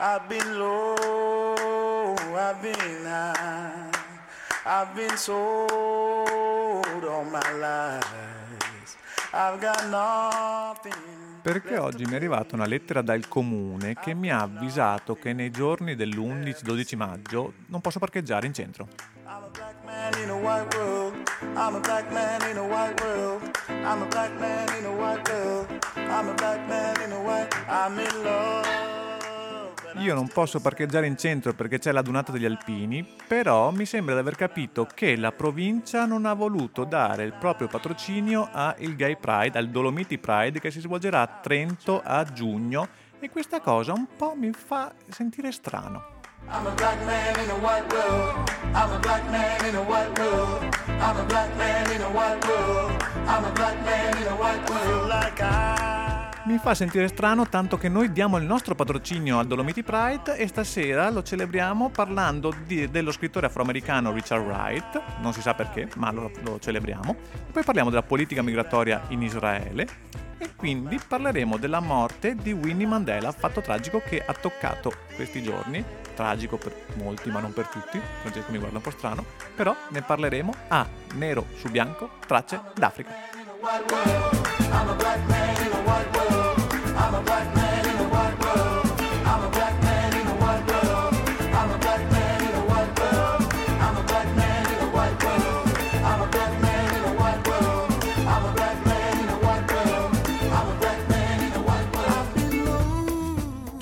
I've been low, I've been high, I've been sold all my life. I've got nothing. Perché oggi mi è arrivata una lettera dal comune che mi ha avvisato che nei giorni dell'11-12 maggio non posso parcheggiare in centro. I'm Io non posso parcheggiare in centro perché c'è la dunata degli alpini, però mi sembra di aver capito che la provincia non ha voluto dare il proprio patrocinio al Gay Pride, al Dolomiti Pride che si svolgerà a Trento a giugno e questa cosa un po' mi fa sentire strano. I'm a black man in a white world. I'm a black man in a white world. I'm a black man in a white world. I'm a black man in a white world. Like I. Mi fa sentire strano tanto che noi diamo il nostro patrocinio al Dolomiti Pride e stasera lo celebriamo parlando di- dello scrittore afroamericano Richard Wright, non si sa perché, ma lo, lo celebriamo. Poi parliamo della politica migratoria in Israele e quindi parleremo della morte di Winnie Mandela, fatto tragico che ha toccato questi giorni, tragico per molti ma non per tutti, Francesco mi guarda un po' strano, però ne parleremo a nero su bianco, tracce d'Africa.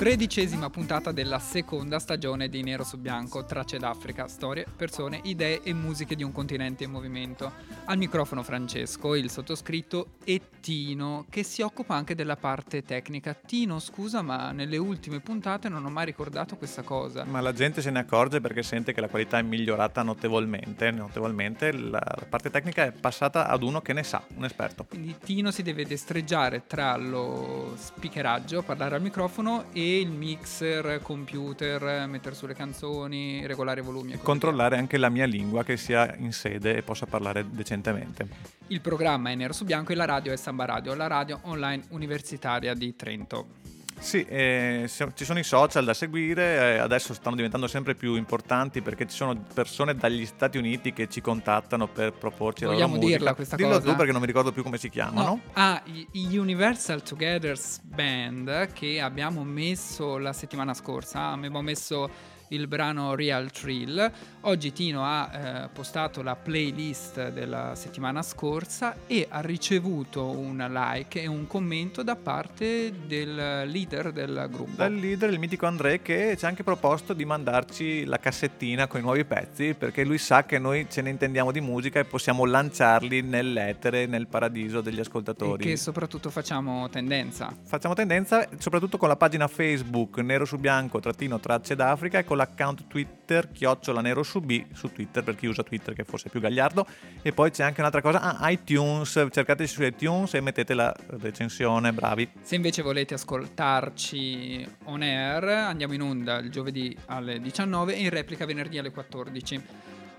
Tredicesima puntata della seconda stagione di Nero su Bianco, Tracce d'Africa, storie, persone, idee e musiche di un continente in movimento. Al microfono Francesco, il sottoscritto e Tino, che si occupa anche della parte tecnica. Tino, scusa, ma nelle ultime puntate non ho mai ricordato questa cosa. Ma la gente se ne accorge perché sente che la qualità è migliorata notevolmente, notevolmente la la parte tecnica è passata ad uno che ne sa, un esperto. Quindi Tino si deve destreggiare tra lo speakeraggio, parlare al microfono e il mixer, computer, mettere sulle canzoni, regolare i volumi. e via. Controllare anche la mia lingua che sia in sede e possa parlare decentemente. Il programma è Nero su Bianco e la radio è Samba Radio, la radio online universitaria di Trento. Sì, eh, ci sono i social da seguire, eh, adesso stanno diventando sempre più importanti perché ci sono persone dagli Stati Uniti che ci contattano per proporci la loro Vogliamo musica. dirla questa Dillo cosa? tu perché non mi ricordo più come si chiamano. Ah, i i Universal Togethers Band che abbiamo messo la settimana scorsa, abbiamo messo il brano Real Thrill. Oggi Tino ha eh, postato la playlist della settimana scorsa e ha ricevuto un like e un commento da parte del leader del gruppo. Dal leader, il mitico André, che ci ha anche proposto di mandarci la cassettina con i nuovi pezzi perché lui sa che noi ce ne intendiamo di musica e possiamo lanciarli nell'etere, nel paradiso degli e ascoltatori. che soprattutto facciamo tendenza. Facciamo tendenza soprattutto con la pagina Facebook Nero su Bianco trattino tracce d'Africa e con l'account Twitter chiocciola Nero su B su Twitter per chi usa Twitter che forse è più gagliardo e poi c'è anche un'altra cosa, ah, iTunes, cercateci su iTunes e mettete la recensione, bravi. Se invece volete ascoltarci on air, andiamo in onda il giovedì alle 19 e in replica venerdì alle 14.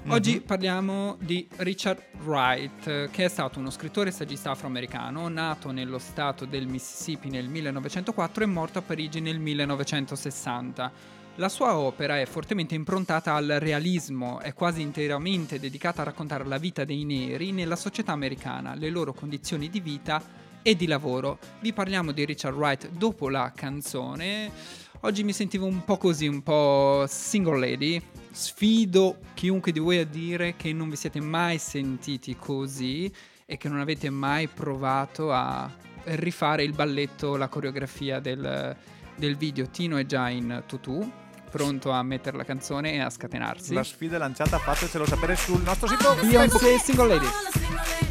Oggi parliamo di Richard Wright, che è stato uno scrittore e saggista afroamericano, nato nello stato del Mississippi nel 1904 e morto a Parigi nel 1960. La sua opera è fortemente improntata al realismo, è quasi interamente dedicata a raccontare la vita dei neri nella società americana, le loro condizioni di vita e di lavoro. Vi parliamo di Richard Wright dopo la canzone. Oggi mi sentivo un po' così, un po' single lady. Sfido chiunque di voi a dire che non vi siete mai sentiti così e che non avete mai provato a rifare il balletto, la coreografia del, del video. Tino è già in tutù, pronto a mettere la canzone e a scatenarsi. La sfida è lanciata, fatecelo sapere sul nostro sito. Beyoncé Single ladies,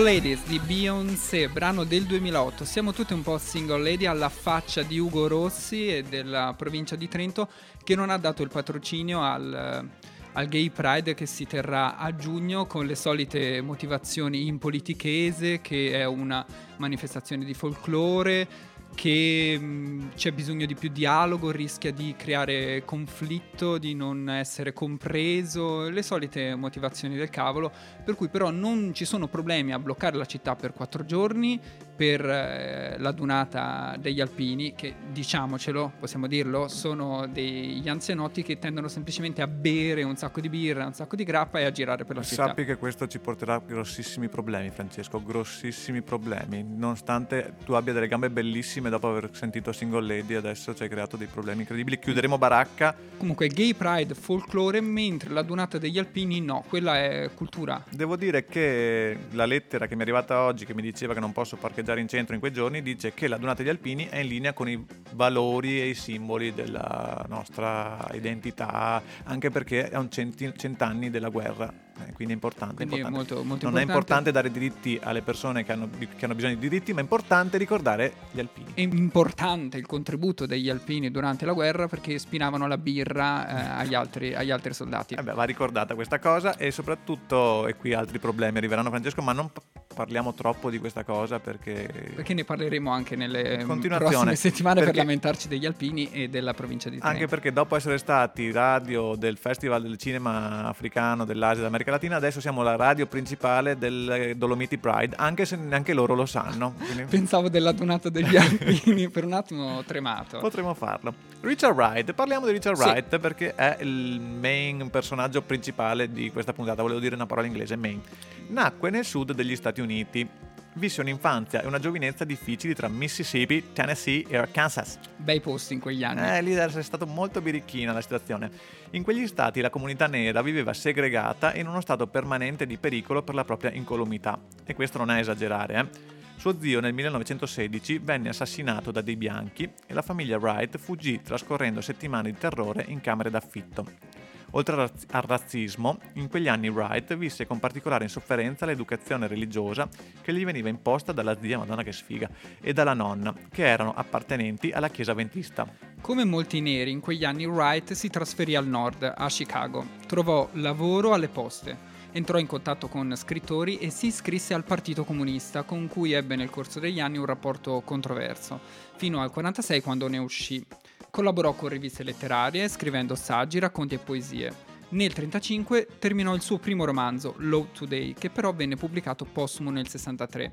Single Ladies di Beyoncé, brano del 2008. Siamo tutte un po' single lady alla faccia di Ugo Rossi e della provincia di Trento che non ha dato il patrocinio al, al Gay Pride che si terrà a giugno con le solite motivazioni in politichese, che è una manifestazione di folklore, che mh, c'è bisogno di più dialogo, rischia di creare conflitto, di non essere compreso, le solite motivazioni del cavolo, per cui però non ci sono problemi a bloccare la città per quattro giorni per eh, la dunata degli alpini, che diciamocelo, possiamo dirlo, sono degli anzianotti che tendono semplicemente a bere un sacco di birra, un sacco di grappa e a girare per la città. Sappi che questo ci porterà grossissimi problemi, Francesco, grossissimi problemi. Nonostante tu abbia delle gambe bellissime dopo aver sentito Single Lady, adesso ci hai creato dei problemi incredibili. Chiuderemo baracca. Comunque Gay Pride folklore, mentre la dunata degli alpini no, quella è cultura. Devo dire che la lettera che mi è arrivata oggi, che mi diceva che non posso parcheggiare in centro in quei giorni, dice che la Dunata degli Alpini è in linea con i valori e i simboli della nostra identità, anche perché è un centi- cent'anni della guerra. Eh, quindi è importante. Quindi è importante. molto, molto non è importante. importante dare diritti alle persone che hanno, che hanno bisogno di diritti, ma è importante ricordare gli alpini. È importante il contributo degli alpini durante la guerra perché spinavano la birra eh, agli, altri, agli altri soldati. Eh beh, va ricordata questa cosa e soprattutto, e qui altri problemi arriveranno Francesco, ma non parliamo troppo di questa cosa perché... Perché ne parleremo anche nelle prossime settimane per lamentarci degli alpini e della provincia di Trento. Anche perché dopo essere stati radio del Festival del Cinema Africano dell'Asia e dell'America Latina, adesso siamo la radio principale del Dolomiti Pride, anche se neanche loro lo sanno. quindi Pensavo della donata degli alpini, per un attimo ho tremato. Potremmo farlo. Richard Wright, parliamo di Richard Sì. Wright perché è il main personaggio principale di questa puntata, volevo dire una parola inglese, main. Nacque nel sud degli Stati Uniti. Visse un'infanzia e una giovinezza difficili tra Mississippi, Tennessee e Arkansas. Bei posti in quegli anni. Eh, lì essere stato molto birichina la situazione. In quegli stati la comunità nera viveva segregata in uno stato permanente di pericolo per la propria incolumità. E questo non è esagerare, eh. Suo zio nel 1916 venne assassinato da dei bianchi e la famiglia Wright fuggì trascorrendo settimane di terrore in camere d'affitto. Oltre al razz- al razzismo, in quegli anni Wright visse con particolare insofferenza l'educazione religiosa che gli veniva imposta dalla zia, madonna che sfiga, e dalla nonna, che erano appartenenti alla chiesa avventista. Come molti neri, in quegli anni Wright si trasferì al nord, a Chicago. Trovò lavoro alle poste. Entrò in contatto con scrittori e si iscrisse al Partito Comunista, con cui ebbe nel corso degli anni un rapporto controverso, fino al 46 quando ne uscì. Collaborò con riviste letterarie, scrivendo saggi, racconti e poesie. Nel 1935 terminò il suo primo romanzo, Low Today, che però venne pubblicato postumo nel 63.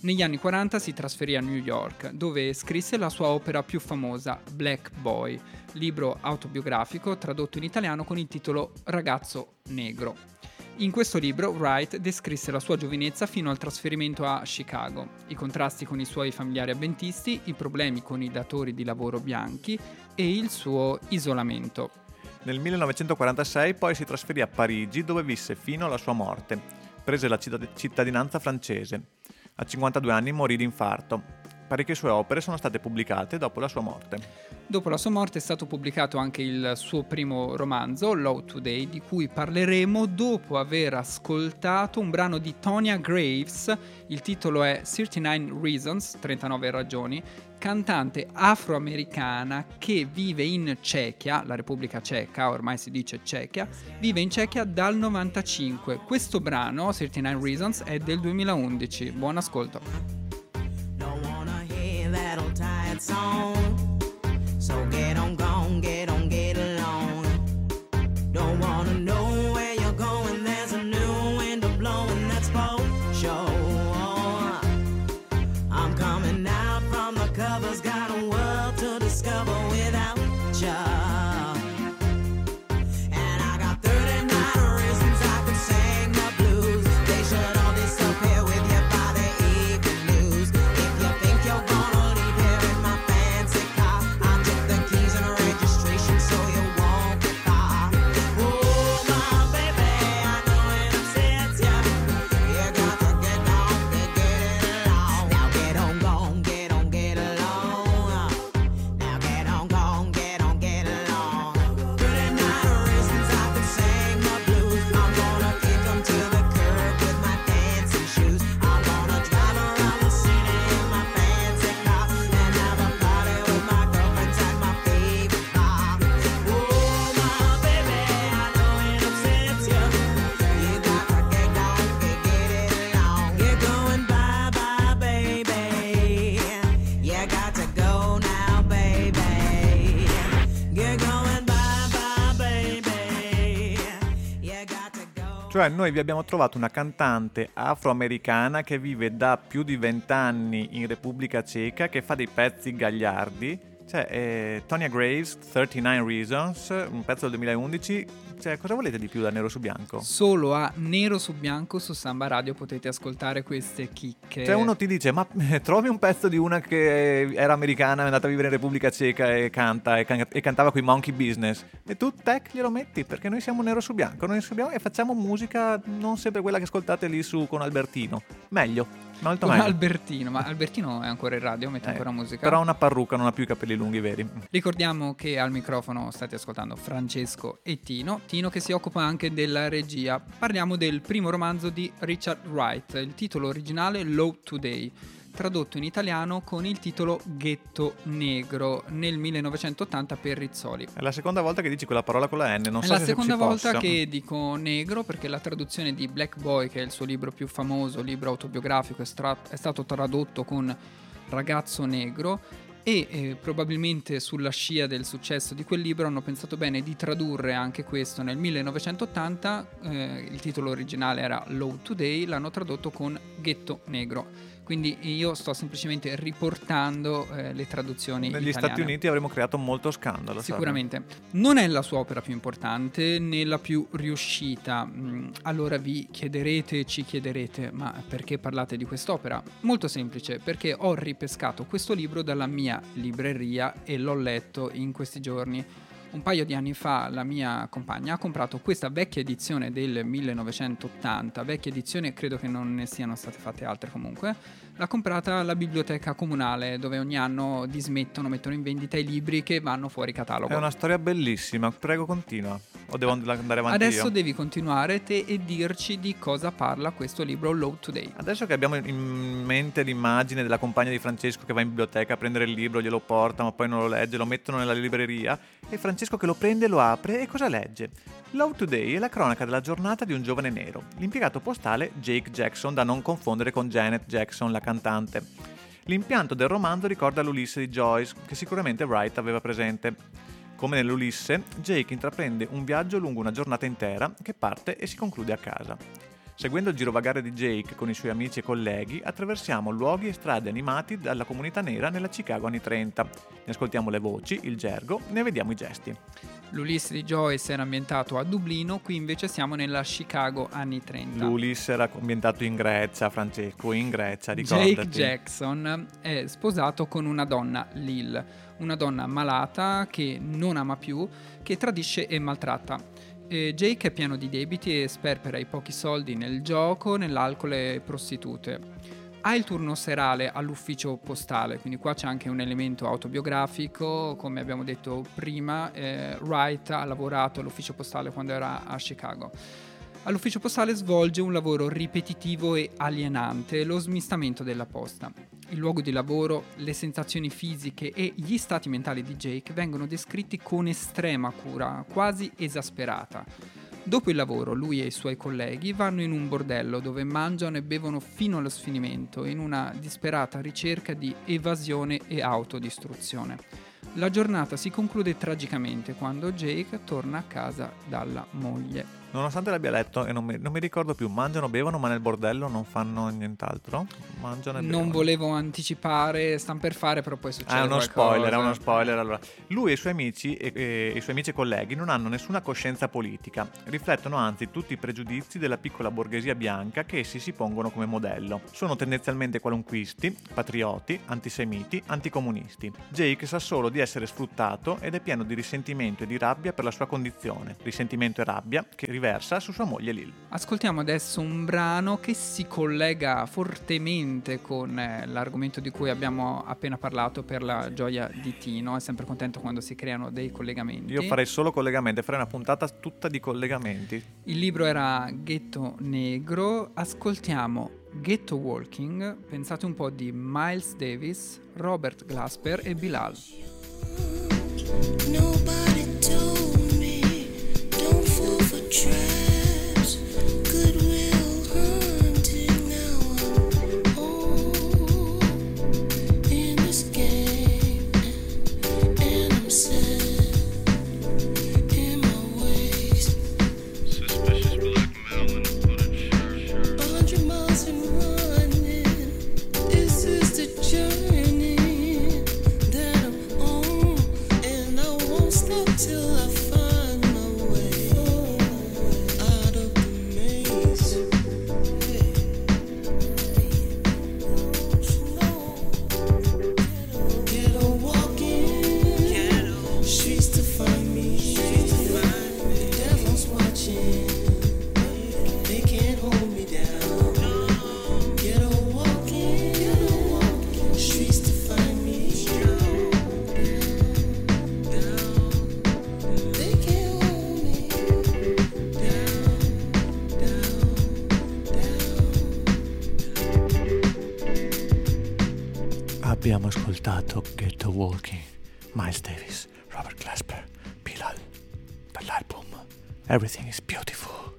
Negli anni 40 si trasferì a New York, dove scrisse la sua opera più famosa, Black Boy, libro autobiografico tradotto in italiano con il titolo Ragazzo Negro. In questo libro Wright descrisse la sua giovinezza fino al trasferimento a Chicago, i contrasti con i suoi familiari avventisti, i problemi con i datori di lavoro bianchi e il suo isolamento. Nel 1946 poi si trasferì a Parigi dove visse fino alla sua morte. Prese la cittad- cittadinanza francese. A 52 anni morì di infarto. Parecchie sue opere sono state pubblicate dopo la sua morte. Dopo la sua morte è stato pubblicato anche il suo primo romanzo, Law Today, di cui parleremo dopo aver ascoltato un brano di Tonya Graves, il titolo è 39 Reasons, 39 ragioni, cantante afroamericana che vive in Cechia, la Repubblica Ceca, ormai si dice Cechia, vive in Cechia dal 95. Questo brano, 39 Reasons, è del 2011. Buon ascolto. that'll tie its own. So Cioè noi vi abbiamo trovato una cantante afroamericana che vive da più di vent'anni in Repubblica Ceca, che fa dei pezzi gagliardi. Cioè, eh, Tonya Graves, 39 Reasons, un pezzo del 2011. Cioè, cosa volete di più da nero su bianco? Solo a nero su bianco su Samba Radio potete ascoltare queste chicche. Cioè uno ti dice, ma eh, trovi un pezzo di una che era americana, è andata a vivere in Repubblica Ceca e canta, e, can- e cantava con i Monkey Business. E tu, tech, glielo metti, perché noi siamo nero su bianco, noi subiamo e facciamo musica non sempre quella che ascoltate lì su con Albertino. Meglio, molto meglio. Albertino, ma Albertino è ancora in radio, mette Eh, ancora musica. Però ha una parrucca, non ha più i capelli lunghi veri. Ricordiamo che al microfono state ascoltando Francesco e Tino, Tino che si occupa anche della regia. Parliamo del primo romanzo di Richard Wright, il titolo originale Low Today, tradotto in italiano con il titolo Ghetto Negro nel 1980 per Rizzoli. È la seconda volta che dici quella parola con la N, non è so la se seconda si volta possa. che dico negro perché la traduzione di Black Boy, che è il suo libro più famoso, libro autobiografico, è, stra- è stato tradotto con Ragazzo Negro e eh, probabilmente sulla scia del successo di quel libro hanno pensato bene di tradurre anche questo nel 1980, eh, il titolo originale era Low Today, l'hanno tradotto con Ghetto Negro. Quindi io sto semplicemente riportando eh, le traduzioni Negli italiane. Stati Uniti avremmo creato molto scandalo. Sicuramente. Non è la sua opera più importante né la più riuscita. Mm, Allora vi chiederete, ci chiederete, ma perché parlate di quest'opera? Molto semplice, perché ho ripescato questo libro dalla mia libreria e l'ho letto in questi giorni. Un paio di anni fa la mia compagna ha comprato questa vecchia edizione del 1980, vecchia edizione credo che non ne siano state fatte altre comunque, l'ha comprata alla biblioteca comunale dove ogni anno dismettono, mettono in vendita i libri che vanno fuori catalogo. È una storia bellissima, prego continua. O devo and- andare avanti Adesso io? devi continuare te e dirci di cosa parla questo libro Low Today. Adesso che abbiamo in mente l'immagine della compagna di Francesco che va in biblioteca a prendere il libro, glielo porta, ma poi non lo legge, lo mettono nella libreria e Francesco che lo prende, lo apre e cosa legge? Love Today è la cronaca della giornata di un giovane nero, l'impiegato postale Jake Jackson, da non confondere con Janet Jackson, la cantante. L'impianto del romanzo ricorda l'Ulisse di Joyce, che sicuramente Wright aveva presente. Come nell'Ulisse, Jake intraprende un viaggio lungo una giornata intera che parte e si conclude a casa. Seguendo il girovagare di Jake con i suoi amici e colleghi, attraversiamo luoghi e strade animati dalla comunità nera nella Chicago anni 30. Ne ascoltiamo le voci, il gergo, ne vediamo i gesti. L'Ulisse di Joyce era ambientato a Dublino, qui invece siamo nella Chicago anni 30. L'Ulisse era ambientato in Grecia, Francesco, in Grecia, ricordati. Jake Jackson è sposato con una donna, Lil, una donna malata che non ama più, che tradisce e maltratta. Jake è pieno di debiti e sperpera i pochi soldi nel gioco, nell'alcol e prostitute. Ha il turno serale all'ufficio postale, quindi qua c'è anche un elemento autobiografico, come abbiamo detto prima, eh, Wright ha lavorato all'ufficio postale quando era a Chicago. All'ufficio postale svolge un lavoro ripetitivo e alienante, lo smistamento della posta. Il luogo di lavoro, le sensazioni fisiche e gli stati mentali di Jake vengono descritti con estrema cura, quasi esasperata. Dopo il lavoro, lui e i suoi colleghi vanno in un bordello dove mangiano e bevono fino allo sfinimento, in una disperata ricerca di evasione e autodistruzione. La giornata si conclude tragicamente quando Jake torna a casa dalla moglie. Nonostante l'abbia letto e non mi, non mi ricordo più, mangiano, bevono, ma nel bordello non fanno nient'altro? Mangiano e bevono. Non volevo anticipare, stan per fare, però poi succede Ah, è uno qualcosa. spoiler, è uno spoiler. Allora, lui e i suoi amici e, e i suoi amici e colleghi non hanno nessuna coscienza politica, riflettono anzi tutti i pregiudizi della piccola borghesia bianca che essi si pongono come modello. Sono tendenzialmente qualunquisti, patrioti, antisemiti, anticomunisti. Jake sa solo di essere sfruttato ed è pieno di risentimento e di rabbia per la sua condizione, risentimento e rabbia che riversa su sua moglie Lil. Ascoltiamo adesso un brano che si collega fortemente con eh, l'argomento di cui abbiamo appena parlato per la gioia di Tino. È sempre contento quando si creano dei collegamenti. Io farei solo collegamenti, farei una puntata tutta di collegamenti. Il libro era Ghetto Negro. Ascoltiamo Ghetto Walking. Pensate un po' di Miles Davis, Robert Glasper e Bilal. Abbiamo ascoltato Ghetto Walking, Miles Davis, Robert Glasper, Bilal, dall'album Everything is Beautiful.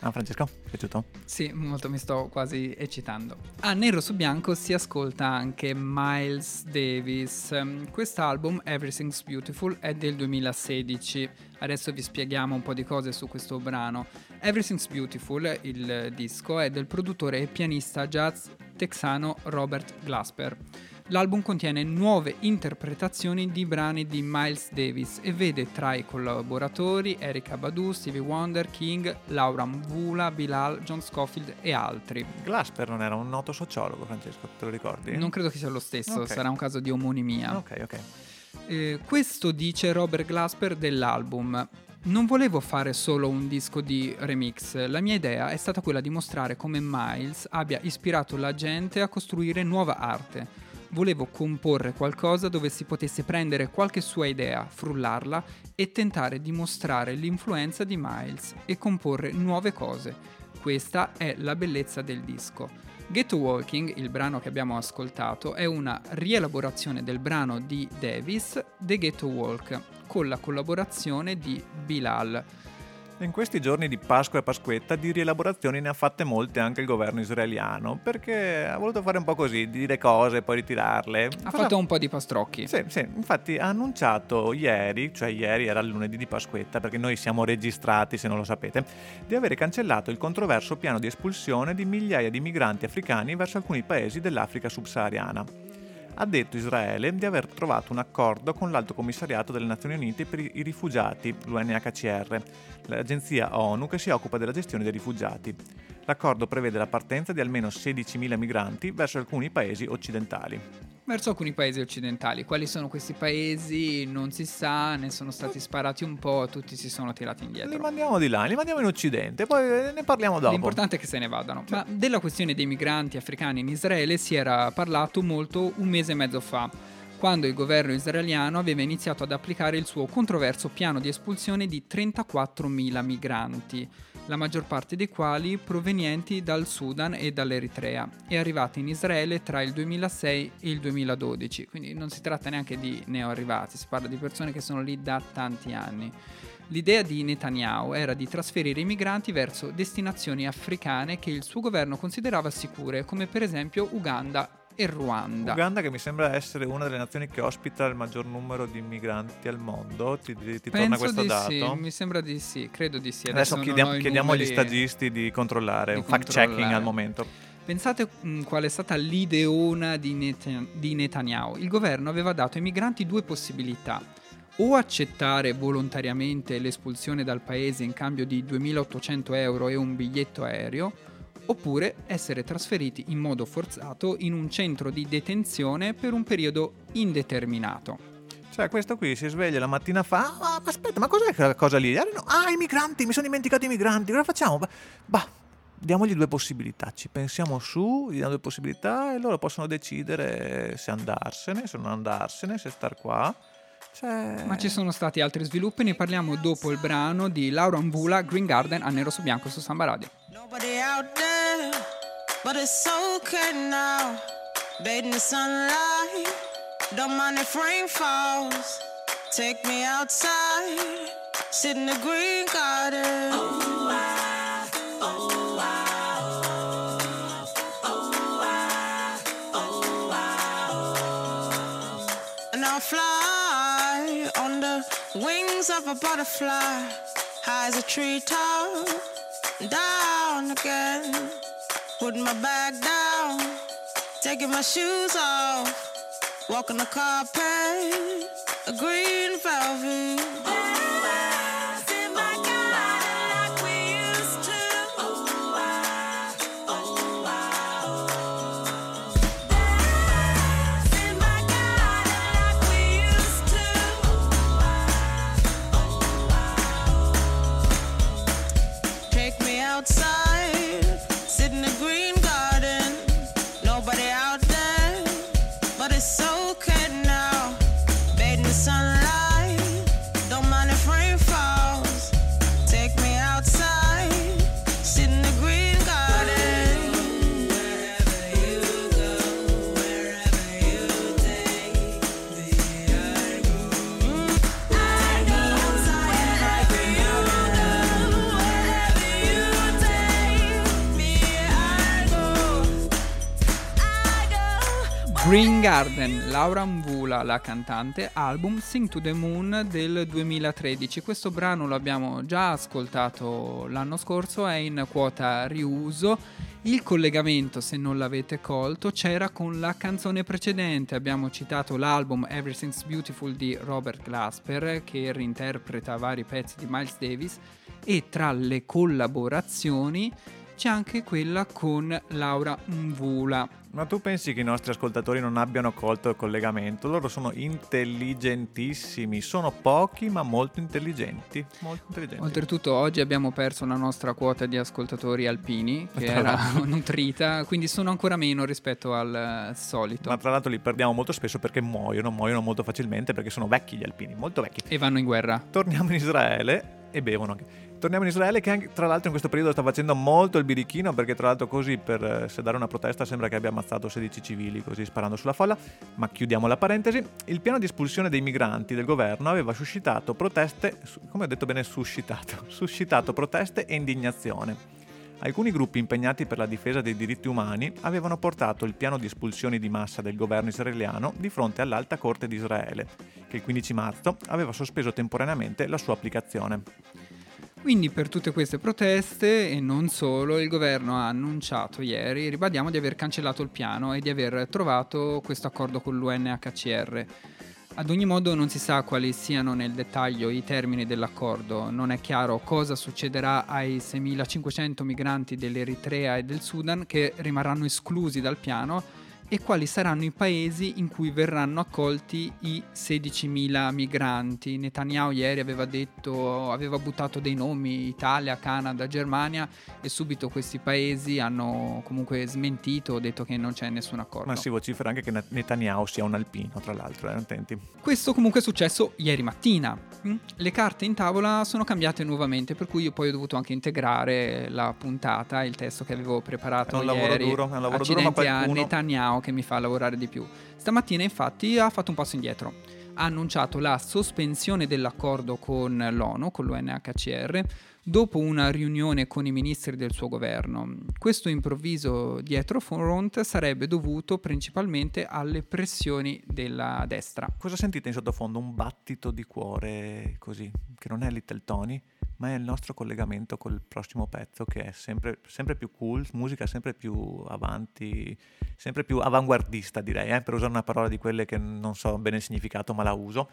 Ah, Francesco, piaciuto? Sì, molto mi sto quasi eccitando. A nero su bianco si ascolta anche Miles Davis. Quest'album, Everything's Beautiful, è del 2016. Adesso vi spieghiamo un po' di cose su questo brano. Everything's Beautiful, il disco, è del produttore e pianista jazz texano Robert Glasper. L'album contiene nuove interpretazioni di brani di Miles Davis e vede tra i collaboratori Erika Badu, Stevie Wonder, King, Laura Mvula, Bilal, John Scofield e altri. Glasper non era un noto sociologo, Francesco, te lo ricordi? Non credo che sia lo stesso, Ok. sarà un caso di omonimia. Ok, ok. Eh, questo dice Robert Glasper dell'album. Non volevo fare solo un disco di remix, la mia idea è stata quella di mostrare come Miles abbia ispirato la gente a costruire nuova arte. Volevo comporre qualcosa dove si potesse prendere qualche sua idea, frullarla e tentare di mostrare l'influenza di Miles e comporre nuove cose. Questa è la bellezza del disco. Ghetto Walking, il brano che abbiamo ascoltato, è una rielaborazione del brano di Davis, The Ghetto Walk, con la collaborazione di Bilal. In questi giorni di Pasqua e Pasquetta di rielaborazioni ne ha fatte molte anche il governo israeliano, perché ha voluto fare un po' così, dire cose e poi ritirarle. Ha Cosa- fatto un po' di pastrocchi. Sì, sì, infatti ha annunciato ieri, cioè ieri era il lunedì di Pasquetta, perché noi siamo registrati se non lo sapete, di avere cancellato il controverso piano di espulsione di migliaia di migranti africani verso alcuni paesi dell'Africa subsahariana. Ha detto Israele di aver trovato un accordo con l'Alto Commissariato delle Nazioni Unite per i rifugiati, l'UNHCR, l'agenzia ONU che si occupa della gestione dei rifugiati. L'accordo prevede la partenza di almeno 16.000 migranti verso alcuni paesi occidentali. Verso alcuni paesi occidentali. Quali sono questi paesi? Non si sa, ne sono stati sparati un po', tutti si sono tirati Li indietro. mandiamo di là, li mandiamo in Occidente, poi eh, ne parliamo dopo. L'importante è che se ne vadano. Ma della questione dei migranti africani in Israele si era parlato molto un mese e mezzo fa, quando il governo israeliano aveva iniziato ad applicare il suo controverso piano di espulsione di 34.000 migranti, la maggior parte dei quali provenienti dal Sudan e dall'Eritrea, e arrivati in Israele tra il 2006 e il 2012. Quindi non si tratta neanche di neoarrivati, si parla di persone che sono lì da tanti anni. L'idea di Netanyahu era di trasferire i migranti verso destinazioni africane che il suo governo considerava sicure, come per esempio Uganda e Ruanda. Uganda che mi sembra essere una delle nazioni che ospita il maggior numero di migranti al mondo, ti, ti- ti torna questo di dato? sì, mi sembra di sì, credo di sì. Adesso, non chiediamo, chiediamo agli stagisti di controllare, di un fact checking al momento. Pensate mh, qual è stata l'ideona di, Netan- di Netanyahu. Il governo aveva dato ai migranti due possibilità. O accettare volontariamente l'espulsione dal paese in cambio di 2.800 euro e un biglietto aereo, oppure essere trasferiti in modo forzato in un centro di detenzione per un periodo indeterminato. Cioè, questo qui si sveglia la mattina fa. Ah, aspetta, ma cos'è quella cosa lì? Ah, ah, i migranti, mi sono dimenticato i migranti. Cosa facciamo? Bah, diamogli due possibilità. Ci pensiamo su, gli diamo due possibilità e loro possono decidere se andarsene, se non andarsene, se star qua. Cioè. Ma ci sono stati altri sviluppi, ne parliamo dopo il brano di Laura Mvula, Green Garden, a nero su bianco su Samba Radio. Nobody out there, but it's okay now. Bathe in the sunlight, don't mind if rain falls. Take me outside, sit in the green garden. Of a butterfly, high as a treetop down again. Putting my bag down, taking my shoes off, walking the carpet, a green velvet. Garden, Laura Mvula, la cantante, album Sing to the Moon del 2013. Questo brano lo abbiamo già ascoltato l'anno scorso, è in quota riuso. Il collegamento, se non l'avete colto, c'era con la canzone precedente. Abbiamo citato l'album Everything's Beautiful di Robert Glasper, che reinterpreta vari pezzi di Miles Davis, e tra le collaborazioni c'è anche quella con Laura Mvula. Ma tu pensi che i nostri ascoltatori non abbiano colto il collegamento? Loro sono intelligentissimi, sono pochi ma molto intelligenti. Molto intelligenti. Oltretutto oggi abbiamo perso la nostra quota di ascoltatori alpini, che era nutrita, quindi sono ancora meno rispetto al eh, solito. Ma tra l'altro li perdiamo molto spesso perché muoiono, muoiono molto facilmente perché sono vecchi gli alpini, molto vecchi. E vanno in guerra. Torniamo in Israele e bevono anche. Torniamo in Israele che anche, tra l'altro in questo periodo sta facendo molto il birichino perché tra l'altro così per eh, sedare una protesta sembra che abbia ammazzato 16 civili così sparando sulla folla, ma chiudiamo la parentesi. Il piano di espulsione dei migranti del governo aveva suscitato proteste, come ho detto bene suscitato, suscitato proteste e indignazione. Alcuni gruppi impegnati per la difesa dei diritti umani avevano portato il piano di espulsioni di massa del governo israeliano di fronte all'Alta Corte di Israele, che il 15 marzo aveva sospeso temporaneamente la sua applicazione. Quindi per tutte queste proteste e non solo, il governo ha annunciato ieri, ribadiamo di aver cancellato il piano e di aver trovato questo accordo con l'UNHCR. Ad ogni modo non si sa quali siano nel dettaglio i termini dell'accordo, non è chiaro cosa succederà ai 6.500 migranti dell'Eritrea e del Sudan che rimarranno esclusi dal piano e quali saranno i paesi in cui verranno accolti i 16.000 migranti. Netanyahu ieri aveva detto, aveva buttato dei nomi, Italia, Canada, Germania e subito questi paesi hanno comunque smentito, detto che non c'è nessun accordo. Ma si vocifera anche che Net- Netanyahu sia un alpino, tra l'altro, eh, attenti. Questo comunque è successo ieri mattina. Mm? Le carte in tavola sono cambiate nuovamente, per cui io poi ho dovuto anche integrare la puntata, il testo che avevo preparato È un lavoro ieri. duro, è un lavoro duro, ma Accidenti a qualcuno- Che mi fa lavorare di più. Stamattina infatti ha fatto un passo indietro. Ha annunciato la sospensione dell'accordo con l'ONU, con l'UNHCR, dopo una riunione con i ministri del suo governo. Questo improvviso dietro front sarebbe dovuto principalmente alle pressioni della destra. Cosa sentite in sottofondo? Un battito di cuore così, che non è Little Tony, ma è il nostro collegamento col prossimo pezzo che è sempre, sempre più cool, musica sempre più avanti, sempre più avanguardista direi, eh, per usare una parola di quelle che non so bene il significato ma la uso.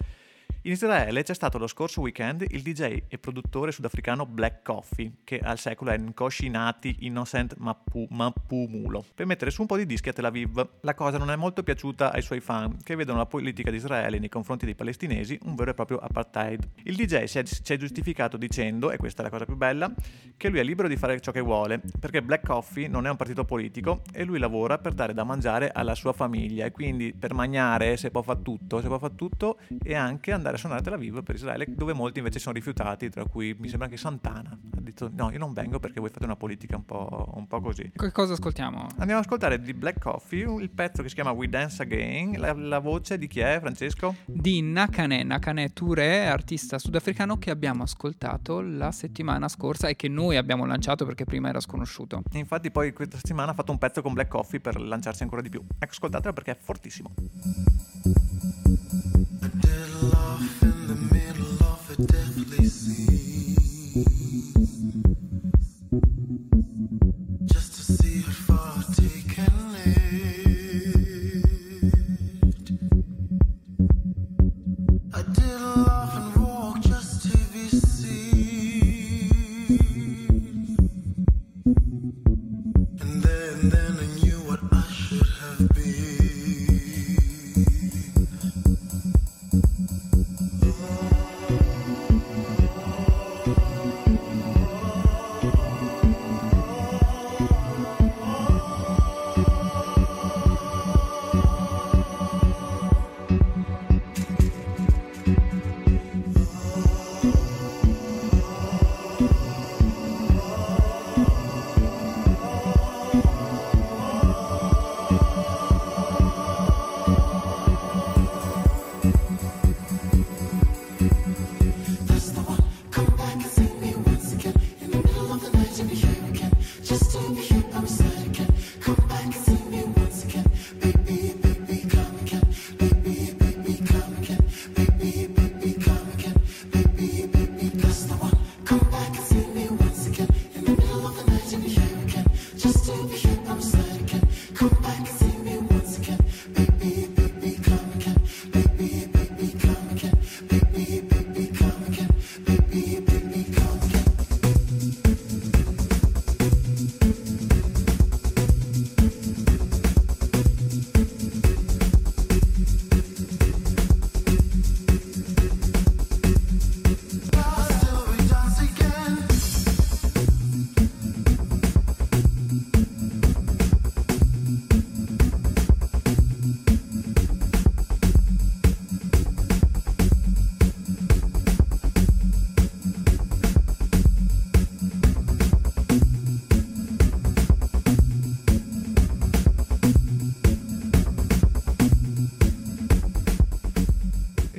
In Israele c'è stato lo scorso weekend il DJ e produttore sudafricano Black Coffee, che al secolo è Nkoshi Nati Innocent Mapu, Mapumulo, per mettere su un po' di dischi a Tel Aviv. La cosa non è molto piaciuta ai suoi fan, che vedono la politica di Israele nei confronti dei palestinesi un vero e proprio apartheid. Il DJ si è, si è giustificato dicendo, e questa è la cosa più bella, che lui è libero di fare ciò che vuole, perché Black Coffee non è un partito politico e lui lavora per dare da mangiare alla sua famiglia e quindi per mangiare se può fare tutto, se può fare tutto e anche andare a suonare a Tel Aviv per Israele, dove molti invece sono rifiutati, tra cui mi sembra anche Santana. Ha detto no, io non vengo perché voi fate una politica un po', un po' così. Che cosa ascoltiamo? Andiamo ad ascoltare di Black Coffee il pezzo che si chiama We Dance Again. La, la voce di chi è, Francesco? Di Nakane, Nakane Touré, artista sudafricano che abbiamo ascoltato la settimana scorsa e che noi abbiamo lanciato perché prima era sconosciuto. E infatti poi questa settimana ha fatto un pezzo con Black Coffee per lanciarsi ancora di più. Ecco, ascoltatelo perché è fortissimo.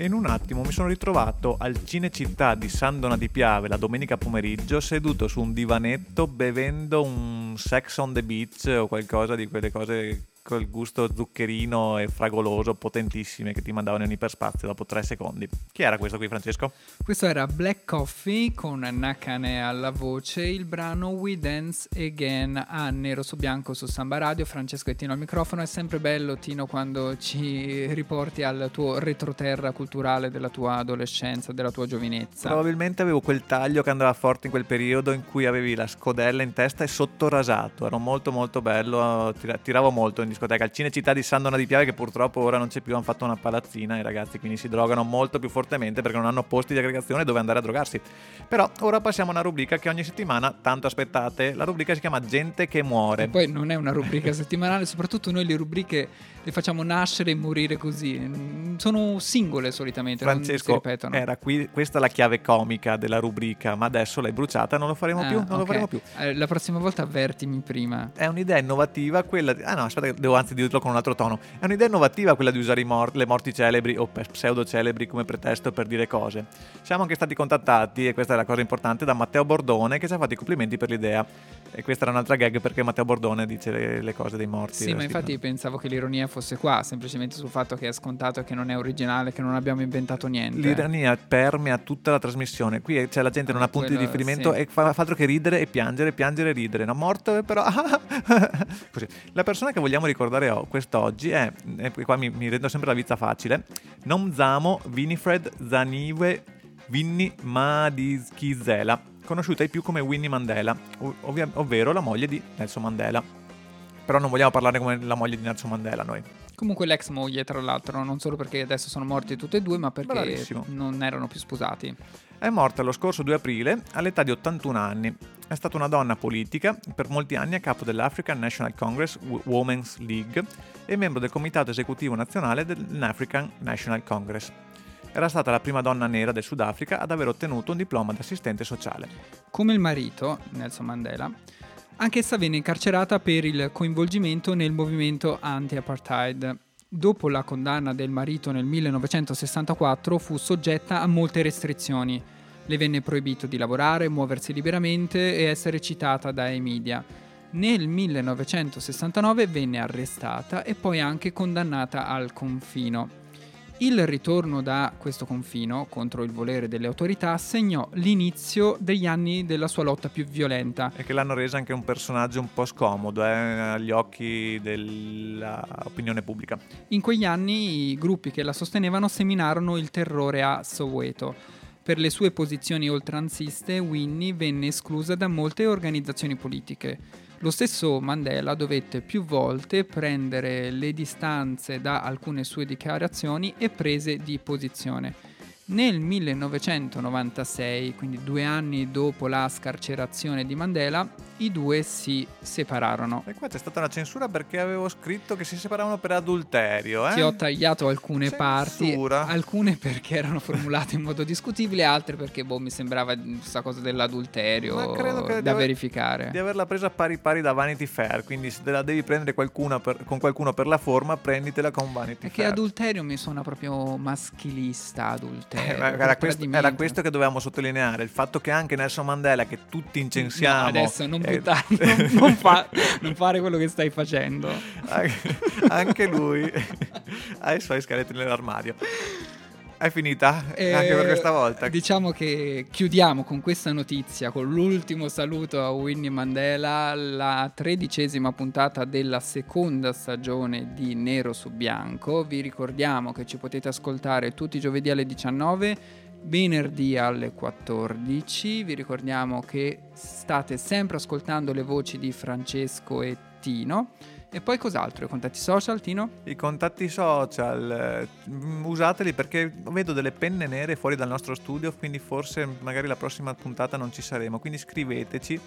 In un attimo mi sono ritrovato al Cinecittà di San Dona di Piave la domenica pomeriggio seduto su un divanetto bevendo un Sex on the Beach o qualcosa di quelle cose col gusto zuccherino e fragoloso potentissime che ti mandavano in iperspazio dopo tre secondi. Chi era questo qui Francesco? Questo era Black Coffee con Nakane alla voce, il brano We Dance Again a nero su bianco su Samba Radio. Francesco e Tino al microfono. È sempre bello, Tino, quando ci riporti al tuo retroterra culturale della tua adolescenza, della tua giovinezza. Probabilmente avevo quel taglio che andava forte in quel periodo in cui avevi la scodella in testa e sottorasato. Ero molto molto bello, tira- tiravo molto in discoteca. Al Cinecittà di San Dona di Piave che purtroppo ora non c'è più, hanno fatto una palazzina i ragazzi quindi si drogano molto più fortemente perché non hanno posti di aggregazione dove andare a drogarsi. Però ora passiamo a una rubrica che ogni settimana, tanto aspettate, la rubrica si chiama Gente che muore. E poi non è una rubrica settimanale, soprattutto noi le rubriche le facciamo nascere e morire così. Sono singole solitamente, Francesco, era qui, questa è la chiave comica della rubrica, ma adesso l'hai bruciata, non lo faremo Ah, più, non lo ok. faremo più. Eh, La prossima volta avvertimi prima. È un'idea innovativa quella di... Ah no, aspetta, che devo anzi dirlo con un altro tono. È un'idea innovativa quella di usare mor- le morti celebri o pseudo celebri come pretesto per dire cose. Siamo anche stati contattati, e questa è la cosa importante, da Matteo Bordone che ci ha fatto i complimenti per l'idea. E questa era un'altra gag perché Matteo Bordone dice le, le cose dei morti. Sì, ma infatti settimana. pensavo che l'ironia fosse qua, semplicemente sul fatto che è scontato, che non è originale, che non abbiamo inventato niente. L'ironia permea tutta la trasmissione. Qui c'è la gente non Ah, ha punti di riferimento sì. e fa, fa altro che ridere e piangere, piangere e ridere. No, morto però... Così. La persona che vogliamo ricordare quest'oggi è, e qua mi, mi rendo sempre la vita facile, Nomzamo Winifred Zaniwe Winnie Madikizela, conosciuta ai più come Winnie Mandela, ov- ovvero la moglie di Nelson Mandela. Però non vogliamo parlare come la moglie di Nelson Mandela noi. Comunque l'ex moglie, tra l'altro, non solo perché adesso sono morti tutte e due, ma perché Bravissimo. non erano più sposati. È morta lo scorso 2 aprile all'età di 81 anni. È stata una donna politica, per molti anni a capo dell'African National Congress Women's League e membro del comitato esecutivo nazionale dell'African National Congress. Era stata la prima donna nera del Sudafrica ad aver ottenuto un diploma di assistente sociale. Come il marito, Nelson Mandela, anch'essa venne incarcerata per il coinvolgimento nel movimento anti-apartheid. Dopo la condanna del marito nel 1964 fu soggetta a molte restrizioni. Le venne proibito di lavorare, muoversi liberamente e essere citata dai media. Nel 1969 venne arrestata e poi anche condannata al confino. Il ritorno da questo confino contro il volere delle autorità segnò l'inizio degli anni della sua lotta più violenta. E che l'hanno resa anche un personaggio un po' scomodo eh, agli occhi dell'opinione pubblica. In quegli anni i gruppi che la sostenevano seminarono il terrore a Soweto. Per le sue posizioni oltranziste, Winnie venne esclusa da molte organizzazioni politiche. Lo stesso Mandela dovette più volte prendere le distanze da alcune sue dichiarazioni e prese di posizione. Nel 1996, quindi due anni dopo la scarcerazione di Mandela, i due si separarono. E qua c'è stata una censura perché avevo scritto che si separavano per adulterio. Eh? Ti ho tagliato alcune Censura. parti, alcune perché erano formulate in modo discutibile, altre perché boh, mi sembrava questa cosa dell'adulterio Ma credo che da di aver- verificare. di averla presa pari pari da Vanity Fair. Quindi se te la devi prendere per- con qualcuno per la forma, prenditela con Vanity Perché Fair. adulterio mi suona proprio maschilista, adulterio. Ma era, per questo, era questo che dovevamo sottolineare: il fatto che anche Nelson Mandela, che tutti incensiamo, No, adesso non eh, buttare, non, non fa- non fare quello che stai facendo. anche, anche lui ha i suoi scheletri nell'armadio. È finita Eh, anche per questa volta. Diciamo che chiudiamo con questa notizia, con l'ultimo saluto a Winnie Mandela, la tredicesima puntata della seconda stagione di Nero su Bianco. Vi ricordiamo che ci potete ascoltare tutti i giovedì alle 19, venerdì alle 14. Vi ricordiamo che state sempre ascoltando le voci di Francesco e Tino. E poi cos'altro? I contatti social, Tino? I contatti social, eh, usateli perché vedo delle penne nere fuori dal nostro studio, quindi forse magari la prossima puntata non ci saremo. Quindi scriveteci.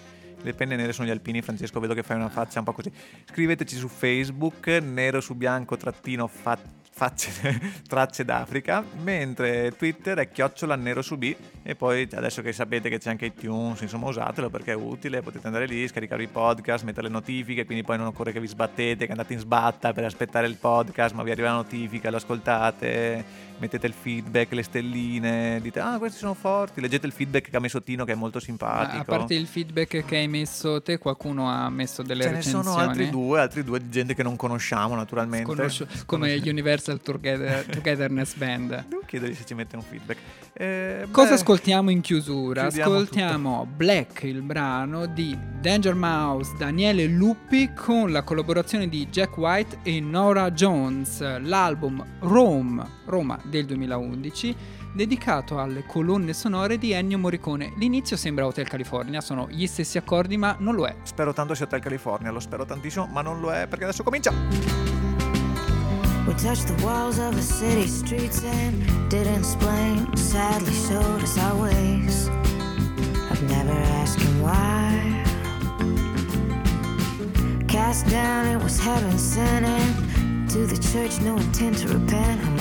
Le penne nere sono gli alpini, Francesco, vedo che fai una faccia un po' così. Scriveteci su Facebook, nero su bianco trattino fa- facce tracce d'Africa, mentre Twitter è chiocciola nero su B e poi adesso che sapete che c'è anche iTunes, insomma usatelo perché è utile, potete andare lì, scaricare i podcast, mettere le notifiche, quindi poi non occorre che vi sbattete, che andate in sbatta per aspettare il podcast, ma vi arriva la notifica, lo ascoltate, mettete il feedback, le stelline, dite ah questi sono forti, leggete il feedback che ha messo Tino che è molto simpatico. A parte il feedback che hai messo te, qualcuno ha messo delle Ce ne recensioni. sono altri due, altri due di gente che non conosciamo naturalmente. Conoscio- come Universal Together- Togetherness Band. Devo chiedergli se ci mette un feedback. Eh, Cosa beh, ascoltiamo in chiusura? Ascoltiamo Black, il brano di Danger Mouse, Daniele Luppi con la collaborazione di Jack White e Nora Jones, l'album Rome, Roma del 2011, dedicato alle colonne sonore di Ennio Morricone. L'inizio sembra Hotel California, sono gli stessi accordi ma non lo è. Spero tanto sia Hotel California, lo spero tantissimo, ma non lo è perché adesso comincia. We touched the walls of the city streets and didn't explain. Sadly showed us our ways. I've never asked him why. Cast down, it was heaven sent. To the church, no intent to repent.